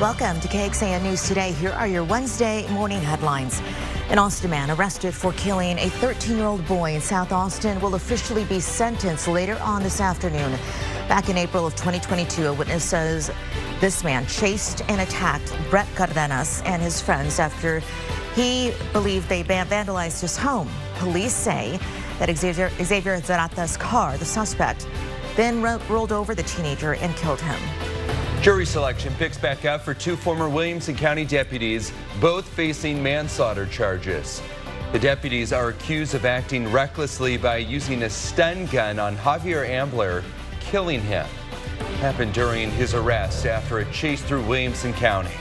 Welcome to KXAN News Today. Here are your Wednesday morning headlines. An Austin man arrested for killing a 13-year-old boy in South Austin will officially be sentenced later on this afternoon. Back in April of 2022, a witness says this man chased and attacked Brett Cardenas and his friends after he believed they vandalized his home. Police say that Xavier, Xavier Zarate's car, the suspect, then rolled over the teenager and killed him. Jury selection picks back up for two former Williamson County deputies, both facing manslaughter charges. The deputies are accused of acting recklessly by using a stun gun on Javier Ambler, killing him. Happened during his arrest after a chase through Williamson County.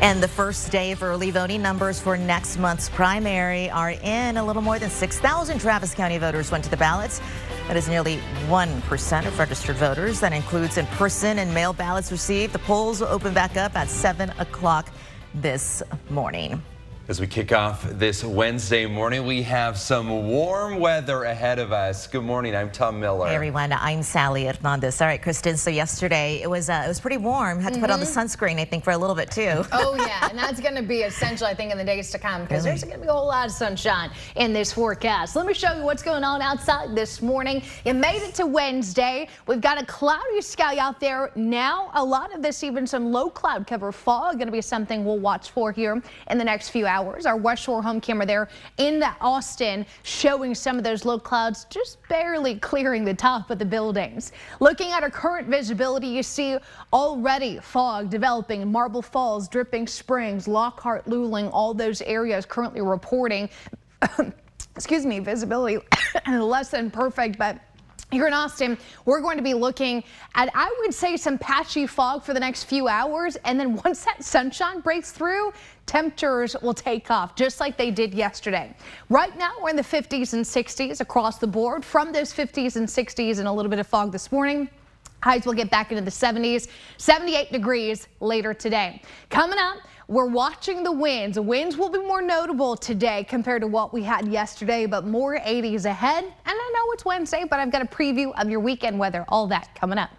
And the first day of early voting numbers for next month's primary are in. A little more than 6,000 Travis County voters went to the ballots. That is nearly 1% of registered voters. That includes in-person and mail ballots received. The polls will open back up at 7 o'clock this morning. As we kick off this Wednesday morning, we have some warm weather ahead of us. Good morning. I'm Tom Miller. Hey everyone. I'm Sally Hernandez. All right, Kristen. So yesterday it was uh, it was pretty warm. Had to mm -hmm. put on the mm-hmm. sunscreen, I think, for a little bit too. Oh yeah, and that's going to be essential, I think, in the days to come because really? there's going to be a whole lot of sunshine in this forecast. Let me show you what's going on outside this morning. You made it to Wednesday. We've got a cloudy sky out there now. A lot of this, even some low cloud cover fog, going to be something we'll watch for here in the next few hours hours. Our West Shore home camera there in the Austin showing some of those low clouds just barely clearing the top of the buildings. Looking at our current visibility, you see already fog developing in Marble Falls, Dripping Springs, Lockhart, Luling, all those areas currently reporting excuse me, visibility less than perfect, but here in Austin, we're going to be looking at, I would say, some patchy fog for the next few hours. And then once that sunshine breaks through, temperatures will take off just like they did yesterday. Right now, we're in the 50s and 60s across the board. From those 50s and 60s and a little bit of fog this morning, Highs will get back into the 70s, 78 degrees later today. Coming up, we're watching the winds. The winds will be more notable today compared to what we had yesterday, but more 80s ahead. And I know it's Wednesday, but I've got a preview of your weekend weather. All that coming up.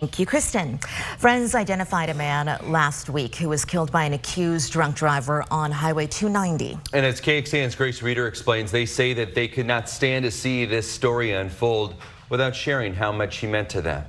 Thank you, Kristen. Friends identified a man last week who was killed by an accused drunk driver on Highway 290. And as KXAN's Grace Reader explains, they say that they could not stand to see this story unfold without sharing how much he meant to them.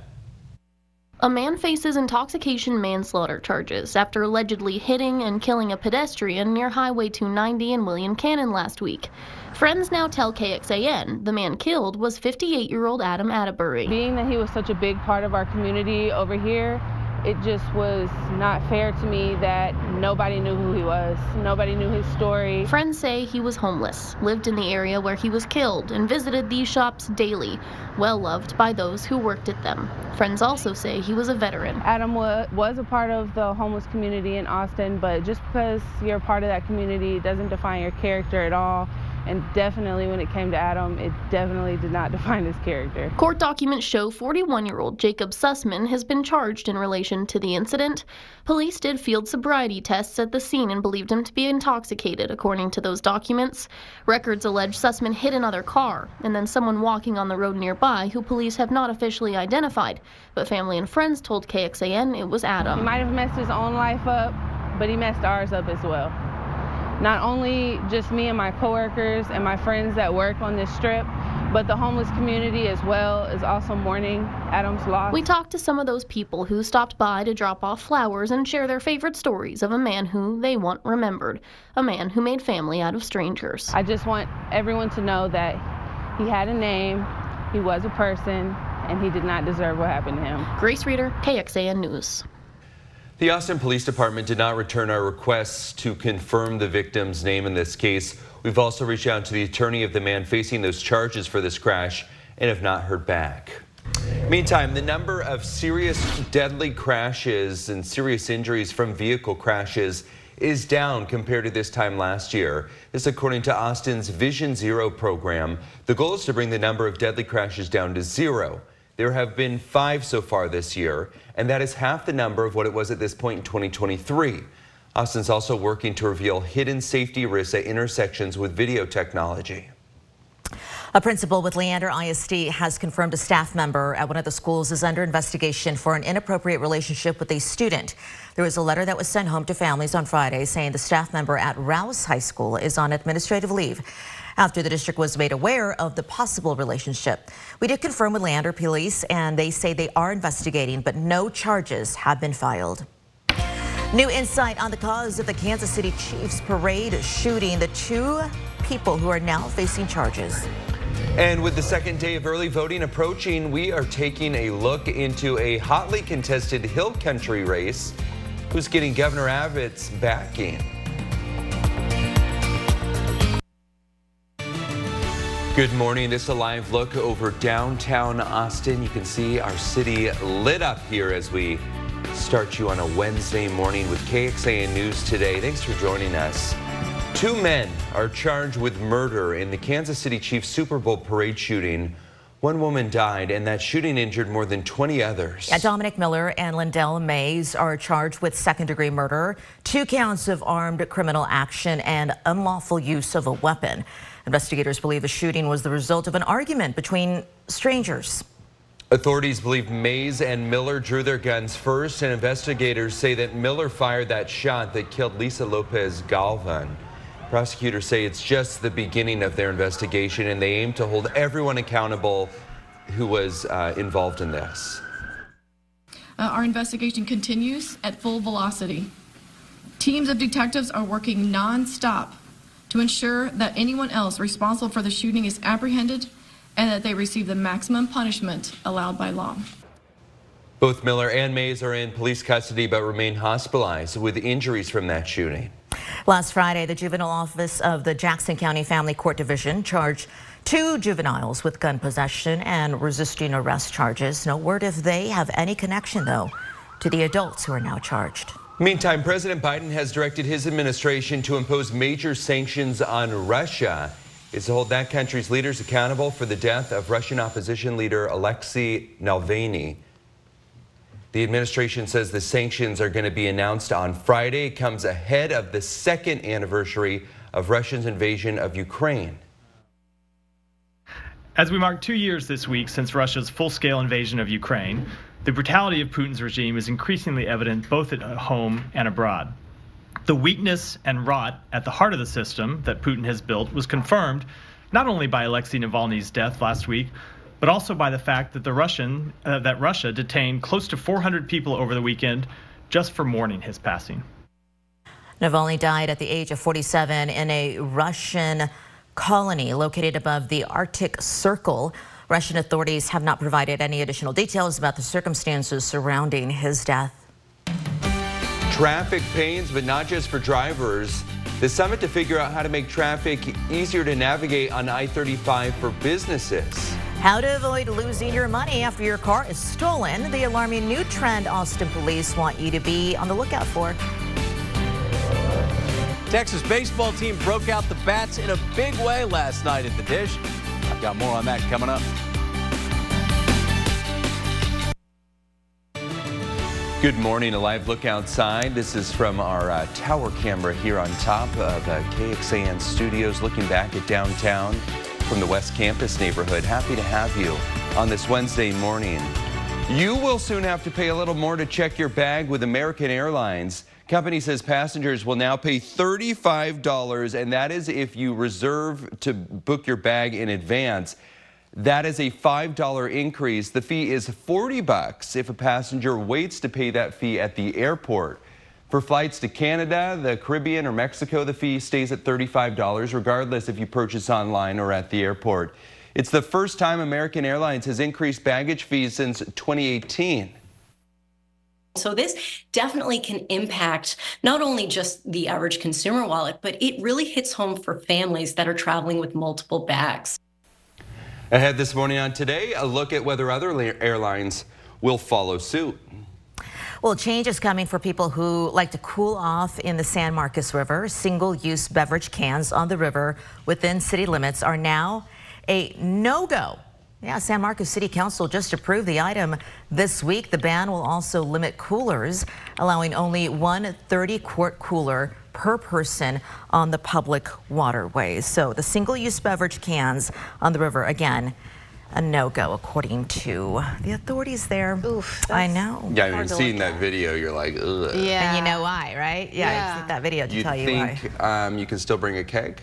A man faces intoxication manslaughter charges after allegedly hitting and killing a pedestrian near Highway 290 in William Cannon last week. Friends now tell KXAN the man killed was 58 year old Adam Atterbury. Being that he was such a big part of our community over here, it just was not fair to me that nobody knew who he was. Nobody knew his story. Friends say he was homeless, lived in the area where he was killed, and visited these shops daily, well loved by those who worked at them. Friends also say he was a veteran. Adam was a part of the homeless community in Austin, but just because you're a part of that community doesn't define your character at all. And definitely when it came to Adam, it definitely did not define his character. Court documents show 41 year old Jacob Sussman has been charged in relation to the incident. Police did field sobriety tests at the scene and believed him to be intoxicated, according to those documents. Records allege Sussman hit another car and then someone walking on the road nearby who police have not officially identified. But family and friends told KXAN it was Adam. He might have messed his own life up, but he messed ours up as well not only just me and my coworkers and my friends that work on this strip, but the homeless community as well is also mourning Adam's loss. We talked to some of those people who stopped by to drop off flowers and share their favorite stories of a man who they want remembered, a man who made family out of strangers. I just want everyone to know that he had a name, he was a person, and he did not deserve what happened to him. Grace Reader, KXAN News. The Austin Police Department did not return our requests to confirm the victim's name in this case. We've also reached out to the attorney of the man facing those charges for this crash and have not heard back. Meantime, the number of serious deadly crashes and serious injuries from vehicle crashes is down compared to this time last year. This according to Austin's Vision Zero program. The goal is to bring the number of deadly crashes down to zero. There have been five so far this year, and that is half the number of what it was at this point in 2023. Austin's also working to reveal hidden safety risks at intersections with video technology. A principal with Leander ISD has confirmed a staff member at one of the schools is under investigation for an inappropriate relationship with a student. There was a letter that was sent home to families on Friday saying the staff member at Rouse High School is on administrative leave after the district was made aware of the possible relationship. We did confirm with Leander Police and they say they are investigating, but no charges have been filed. New insight on the cause of the Kansas City Chiefs parade shooting, the two people who are now facing charges. And with the second day of early voting approaching, we are taking a look into a hotly contested hill country race. Who's getting Governor Abbott's backing? Good morning. This is a live look over downtown Austin. You can see our city lit up here as we start you on a Wednesday morning with KXAN News today. Thanks for joining us. Two men are charged with murder in the Kansas City Chiefs Super Bowl parade shooting. One woman died, and that shooting injured more than 20 others. Yeah, Dominic Miller and Lyndell Mays are charged with second degree murder, two counts of armed criminal action, and unlawful use of a weapon. Investigators believe the shooting was the result of an argument between strangers. Authorities believe Mays and Miller drew their guns first, and investigators say that Miller fired that shot that killed Lisa Lopez Galvan. Prosecutors say it's just the beginning of their investigation and they aim to hold everyone accountable who was uh, involved in this. Uh, our investigation continues at full velocity. Teams of detectives are working nonstop to ensure that anyone else responsible for the shooting is apprehended and that they receive the maximum punishment allowed by law. Both Miller and Mays are in police custody but remain hospitalized with injuries from that shooting. Last Friday, the juvenile office of the Jackson County Family Court Division charged two juveniles with gun possession and resisting arrest charges. No word if they have any connection, though, to the adults who are now charged. Meantime, President Biden has directed his administration to impose major sanctions on Russia. It's to hold that country's leaders accountable for the death of Russian opposition leader Alexei Navalny. The administration says the sanctions are going to be announced on Friday. It comes ahead of the second anniversary of Russia's invasion of Ukraine. As we mark two years this week since Russia's full scale invasion of Ukraine, the brutality of Putin's regime is increasingly evident both at home and abroad. The weakness and rot at the heart of the system that Putin has built was confirmed not only by Alexei Navalny's death last week, but also by the fact that the Russian uh, that Russia detained close to 400 people over the weekend just for mourning his passing. Navalny died at the age of 47 in a Russian colony located above the Arctic Circle. Russian authorities have not provided any additional details about the circumstances surrounding his death. Traffic pains, but not just for drivers. The summit to figure out how to make traffic easier to navigate on I-35 for businesses. How to avoid losing your money after your car is stolen. The alarming new trend Austin police want you to be on the lookout for. Texas baseball team broke out the bats in a big way last night at the Disch. Got more on that coming up. Good morning. A live look outside. This is from our uh, tower camera here on top of uh, KXAN studios looking back at downtown from the West Campus neighborhood. Happy to have you on this Wednesday morning. You will soon have to pay a little more to check your bag with American Airlines. Company says passengers will now pay $35, and that is if you reserve to book your bag in advance. That is a $5 increase. The fee is 40 bucks if a passenger waits to pay that fee at the airport. For flights to Canada, the Caribbean, or Mexico, the fee stays at $35, regardless if you purchase online or at the airport. It's the first time American Airlines has increased baggage fees since 2018. So this definitely can impact not only just the average consumer wallet, but it really hits home for families that are traveling with multiple bags. Ahead this morning on Today, a look at whether other airlines will follow suit. Well, change is coming for people who like to cool off in the San Marcos River. Single-use beverage cans on the river within city limits are now a no-go. Yeah, San Marcos City Council just approved the item this week. The ban will also limit coolers, allowing only one 30-quart cooler per person on the public waterways. So the single-use beverage cans on the river, again, a no-go according to the authorities there. Oof, I know. Yeah, I mean, seeing that video, you're like, ugh. Yeah. And you know why, right? Yeah, Yeah. I think that video to You tell you why. think um, you can still bring a keg?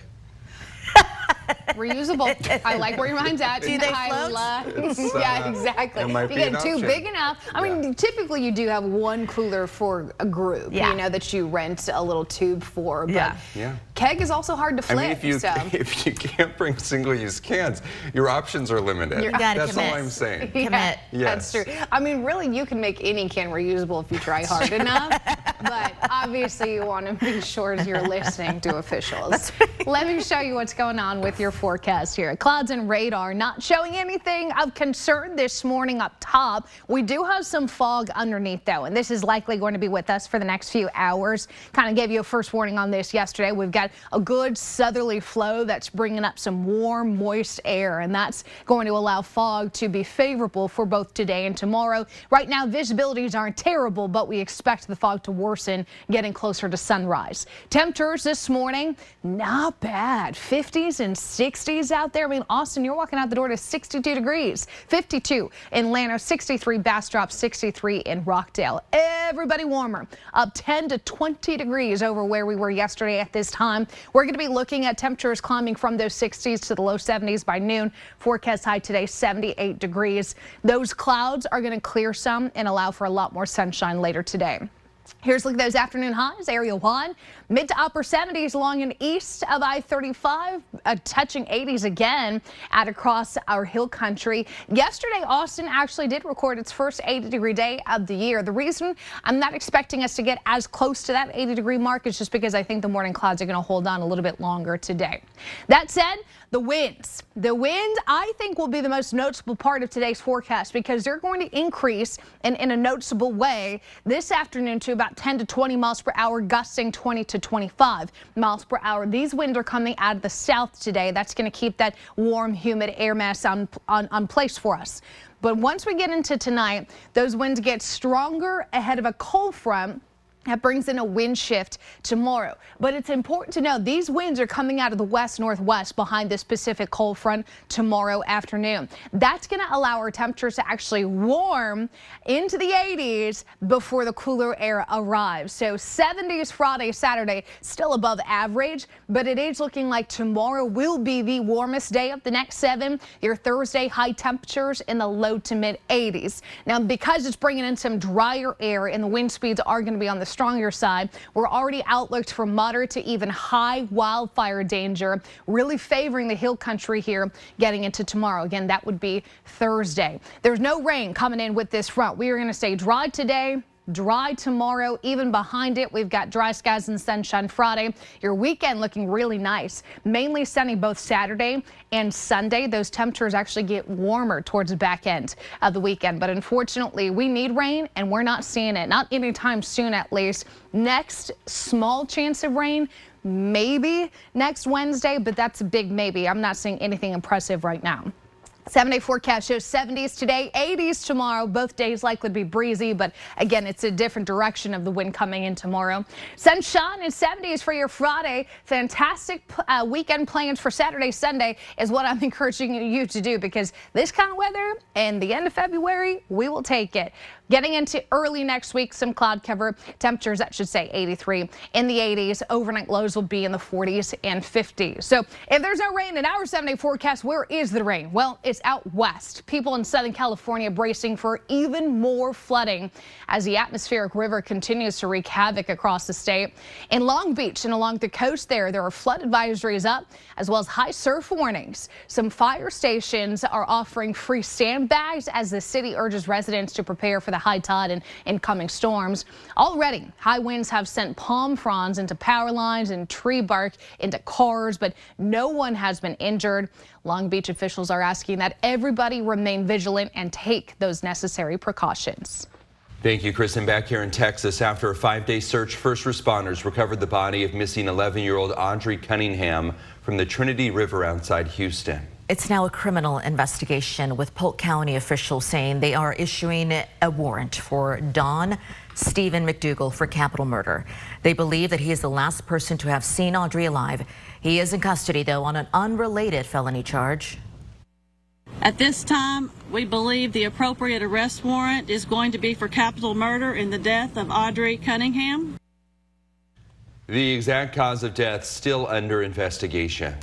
Reusable. I like where your mind's at. Do they I float? It's, yeah, uh, exactly. might you be get option. big enough. I mean, typically you do have one cooler for a group. Yeah. You know that you rent a little tube for. But Yeah. Yeah. Keg is also hard to I flip. mean, if you so. if you can't bring single-use cans, your options are limited. You gotta That's commit. all I'm saying. Yeah, Commit. That's true. I mean, really, you can make any can reusable if you try hard enough. But obviously, you want to be sure you're listening to officials. Let me show you what's going on with your forecast here. Clouds and radar not showing anything of concern this morning up top. We do have some fog underneath, though, and this is likely going to be with us for the next few hours. Kind of gave you a first warning on this yesterday. We've got a good southerly flow that's bringing up some warm, moist air, and that's going to allow fog to be favorable for both today and tomorrow. Right now, visibilities aren't terrible, but we expect the fog to worsen getting closer to sunrise. Temperatures this morning, not bad. 50s and 60s out there. I mean, Austin, you're walking out the door to 62 degrees. 52 in Llano, 63 Bastrop, 63 in Rockdale. Everybody warmer, up 10 to 20 degrees over where we were yesterday at this time. We're going to be looking at temperatures climbing from those 60s to the low 70s by noon. Forecast high today, 78 degrees. Those clouds are going to clear some and allow for a lot more sunshine later today. Here's look at those afternoon highs. Area 1, mid to upper 70s along and east of I-35, uh, touching 80s again at across our hill country. Yesterday, Austin actually did record its first 80 degree day of the year. The reason I'm not expecting us to get as close to that 80 degree mark is just because I think the morning clouds are going to hold on a little bit longer today. That said, the winds. The wind, I think, will be the most noticeable part of today's forecast because they're going to increase in, in a noticeable way this afternoon to about 10 to 20 miles per hour, gusting 20 to 25 miles per hour. These winds are coming out of the south today. That's going to keep that warm, humid air mass on, on, on place for us. But once we get into tonight, those winds get stronger ahead of a cold front. That brings in a wind shift tomorrow. But it's important to know these winds are coming out of the west northwest behind this Pacific cold front tomorrow afternoon. That's going to allow our temperatures to actually warm into the 80s before the cooler air arrives. So 70s Friday, Saturday, still above average, but it is looking like tomorrow will be the warmest day of the next seven. Your Thursday high temperatures in the low to mid 80s. Now, because it's bringing in some drier air and the wind speeds are going to be on the stronger side. We're already outlooked for moderate to even high wildfire danger, really favoring the hill country here getting into tomorrow. Again, that would be Thursday. There's no rain coming in with this front. We are going to stay dry today. Dry tomorrow, even behind it, we've got dry skies and sunshine Friday. Your weekend looking really nice. Mainly sunny both Saturday and Sunday. Those temperatures actually get warmer towards the back end of the weekend. But unfortunately, we need rain and we're not seeing it. Not anytime soon, at least. Next, small chance of rain. Maybe next Wednesday, but that's a big maybe. I'm not seeing anything impressive right now. Seven day forecast shows 70s today, 80s tomorrow. Both days likely to be breezy, but again, it's a different direction of the wind coming in tomorrow. Sunshine and 70s for your Friday. Fantastic uh, weekend plans for Saturday, Sunday is what I'm encouraging you to do because this kind of weather and the end of February, we will take it. Getting into early next week, some cloud cover temperatures, that should say 83 in the 80s. Overnight lows will be in the 40s and 50s. So if there's no rain in our seven day forecast, where is the rain? Well, it's out west. People in Southern California bracing for even more flooding as the atmospheric river continues to wreak havoc across the state. In Long Beach and along the coast there, there are flood advisories up as well as high surf warnings. Some fire stations are offering free sandbags as the city urges residents to prepare for the high tide and incoming storms. Already, high winds have sent palm fronds into power lines and tree bark into cars, but no one has been injured. Long Beach officials are asking that everybody remain vigilant and take those necessary precautions. Thank you, Kristen. Back here in Texas, after a five-day search, first responders recovered the body of missing 11-year-old Audrey Cunningham from the Trinity River outside Houston. It's now a criminal investigation with Polk County officials saying they are issuing a warrant for Don Steven McDougal for capital murder. They believe that he is the last person to have seen Audrey alive. He is in custody, though, on an unrelated felony charge. At this time, we believe the appropriate arrest warrant is going to be for capital murder in the death of Audrey Cunningham. The exact cause of death still under investigation.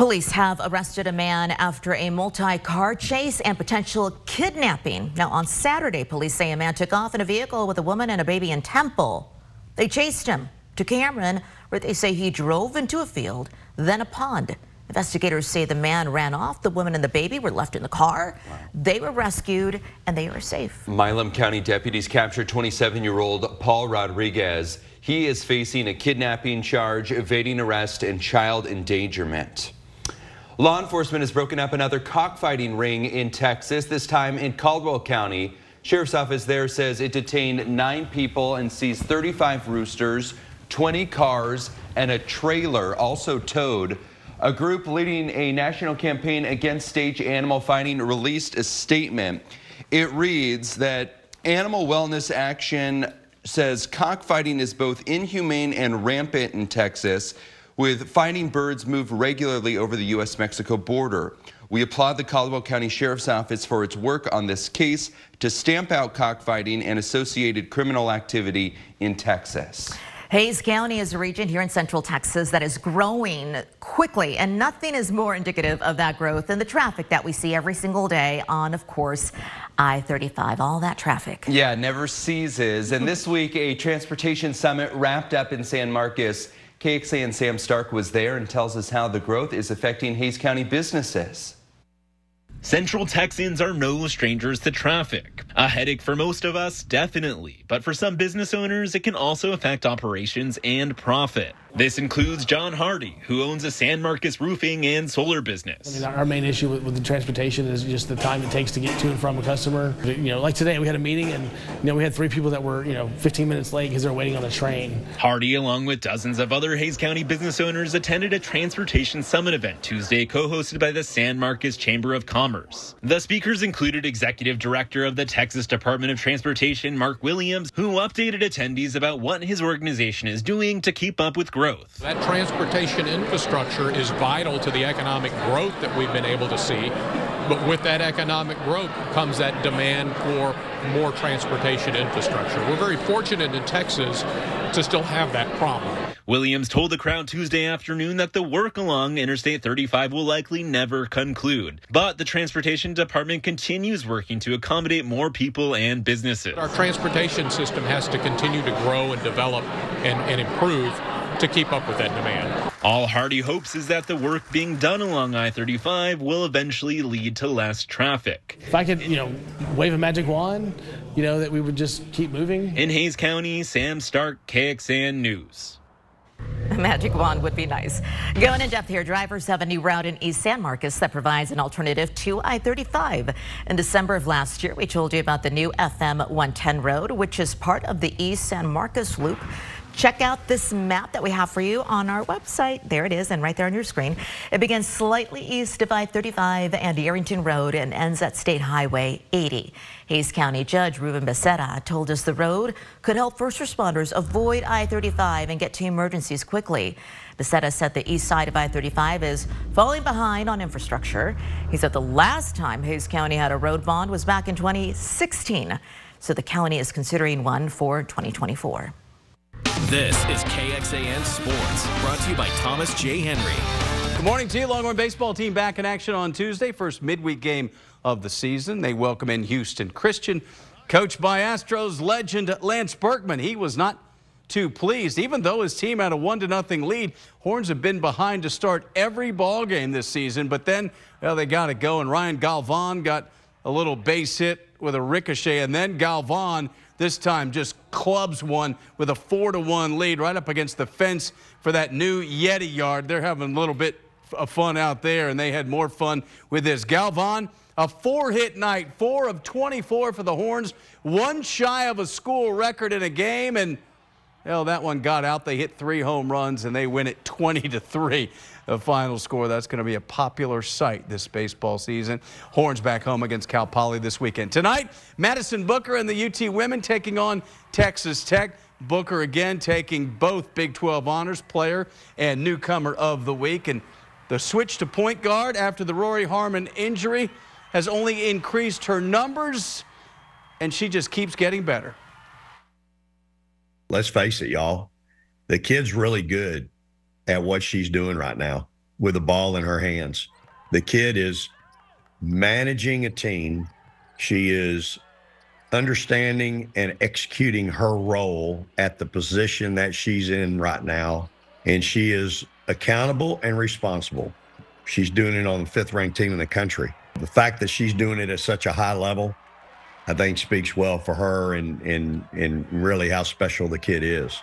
Police have arrested a man after a multi-car chase and potential kidnapping. Now, on Saturday, police say a man took off in a vehicle with a woman and a baby in Temple. They chased him to Cameron, where they say he drove into a field, then a pond. Investigators say the man ran off. The woman and the baby were left in the car. Wow. They were rescued and they are safe. Milam County deputies captured 27-year-old Paul Rodriguez. He is facing a kidnapping charge, evading arrest, and child endangerment. Law enforcement has broken up another cockfighting ring in Texas, this time in Caldwell County. Sheriff's office there says it detained nine people and seized 35 roosters, 20 cars, and a trailer also towed. A group leading a national campaign against stage animal fighting released a statement. It reads that Animal Wellness Action says cockfighting is both inhumane and rampant in Texas with fighting birds move regularly over the U.S.-Mexico border. We applaud the Caldwell County Sheriff's Office for its work on this case to stamp out cockfighting and associated criminal activity in Texas. Hays County is a region here in central Texas that is growing quickly, and nothing is more indicative of that growth than the traffic that we see every single day on, of course, I-35, all that traffic. Yeah, never ceases. And this week, a transportation summit wrapped up in San Marcos. KXAN Sam Stark was there and tells us how the growth is affecting Hays County businesses. Central Texans are no strangers to traffic. A headache for most of us, definitely, but for some business owners, it can also affect operations and profit. This includes John Hardy, who owns a San Marcos roofing and solar business. I mean, our main issue with, with, the transportation is just the time it takes to get to and from a customer. You know, like today, we had a meeting and, you know, we had three people that were, you know, 15 minutes late because they're waiting on the train. Hardy, along with dozens of other Hays County business owners, attended a transportation summit event Tuesday, co hosted by the San Marcos Chamber of Commerce. The speakers included Executive Director of the Texas Department of Transportation, Marc Williams, who updated attendees about what his organization is doing to keep up with growth. That transportation infrastructure is vital to the economic growth that we've been able to see. But with that economic growth comes that demand for more transportation infrastructure. We're very fortunate in Texas to still have that problem. Williams told the crowd Tuesday afternoon that the work along Interstate 35 will likely never conclude. But the Transportation Department continues working to accommodate more people and businesses. Our transportation system has to continue to grow and develop and, and improve to keep up with that demand. All Hardy hopes is that the work being done along I-35 will eventually lead to less traffic. If I could, you know, wave a magic wand, you know, that we would just keep moving. In Hays County, Sam Stark, KXAN News. A magic wand would be nice. Going in depth here, drivers have a new route in East San Marcos that provides an alternative to I-35. In December of last year, we told you about the new FM 110 road, which is part of the East San Marcos Loop. Check out this map that we have for you on our website. There it is, and right there on your screen. It begins slightly east of I-35 and Yarrington Road and ends at State Highway 80. Hays County Judge Ruben Becerra told us the road could help first responders avoid I-35 and get to emergencies quickly. Becerra said the east side of I-35 is falling behind on infrastructure. He said the last time Hays County had a road bond was back in 2016. So the county is considering one for 2024. This is KXAN Sports, brought to you by Thomas J. Henry. Good morning to you. Longhorn baseball team back in action on Tuesday. First midweek game of the season. They welcome in Houston Christian, coached by Astros legend Lance Berkman. He was not too pleased, even though his team had a one to nothing lead. Horns have been behind to start every ball game this season, but then well, they got it going. Ryan Galvan got a little base hit with a ricochet, and then Galvan this time just clubs one with a four to one lead right up against the fence for that new Yeti yard. They're having a little bit of fun out there, and they had more fun with this. Galvan, a four hit night, four of 24 for the Horns, one shy of a school record in a game, and Well, that one got out. They hit three home runs and they win it 20 to 3. The final score. That's going to be a popular sight this baseball season. Horns back home against Cal Poly this weekend. Tonight, Madison Booker and the UT women taking on Texas Tech. Booker again taking both Big 12 honors player and newcomer of the week. And the switch to point guard after the Rory Harmon injury has only increased her numbers, and she just keeps getting better. Let's face it, y'all. The kid's really good at what she's doing right now with the ball in her hands. The kid is managing a team. She is understanding and executing her role at the position that she's in right now. And she is accountable and responsible. She's doing it on the fifth ranked team in the country. The fact that she's doing it at such a high level, I think speaks well for her and, and, and really how special the kid is.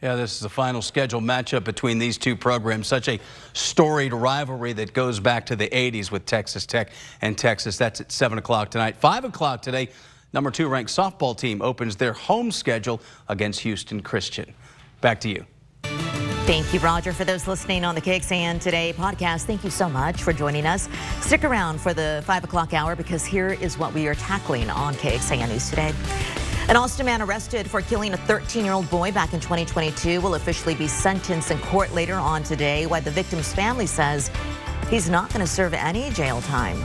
Yeah, this is the final scheduled matchup between these two programs. Such a storied rivalry that goes back to the 80s with Texas Tech and Texas. That's at 7 o'clock tonight. 5 o'clock today, number two ranked softball team opens their home schedule against Houston Christian. Back to you. Thank you, Roger, for those listening on the KXAN Today podcast. Thank you so much for joining us. Stick around for the 5 o'clock hour because here is what we are tackling on KXAN News Today. An Austin man arrested for killing a 13-year-old boy back in 2022 will officially be sentenced in court later on today, while the victim's family says he's not going to serve any jail time.